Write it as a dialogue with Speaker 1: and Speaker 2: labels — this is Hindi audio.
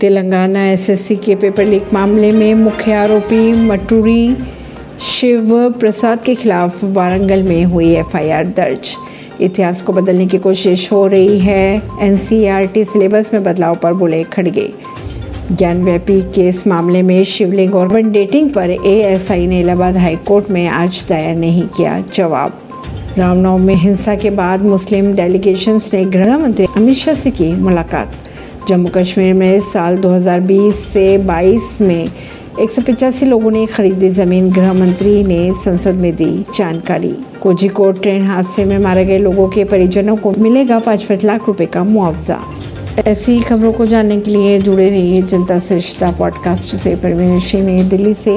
Speaker 1: तेलंगाना एसएससी के पेपर लीक मामले में मुख्य आरोपी मटूरी शिव प्रसाद के खिलाफ वारंगल में हुई एफआईआर दर्ज। इतिहास को बदलने की कोशिश हो रही है। एनसीईआरटी सिलेबस में बदलाव पर बोले खड़गे। ज्ञानव्यापी केस मामले में शिवलिंग और वन डेटिंग पर एएसआई ने इलाहाबाद हाईकोर्ट में आज दायर नहीं किया जवाब। रामनवमी हिंसा के बाद मुस्लिम डेलीगेशंस ने गृह मंत्री अमित शाह से की मुलाकात। जम्मू कश्मीर में साल 2020 से 22 में एक सौ पचासी लोगों ने खरीदी ज़मीन। गृह मंत्री ने संसद में दी जानकारी। कोझिकोड ट्रेन हादसे में मारे गए लोगों के परिजनों को मिलेगा पाँच पाँच लाख रुपए का मुआवजा। ऐसी खबरों को जानने के लिए जुड़े रहिए जनता सरिश्ता पॉडकास्ट से। परवीन सिंह दिल्ली से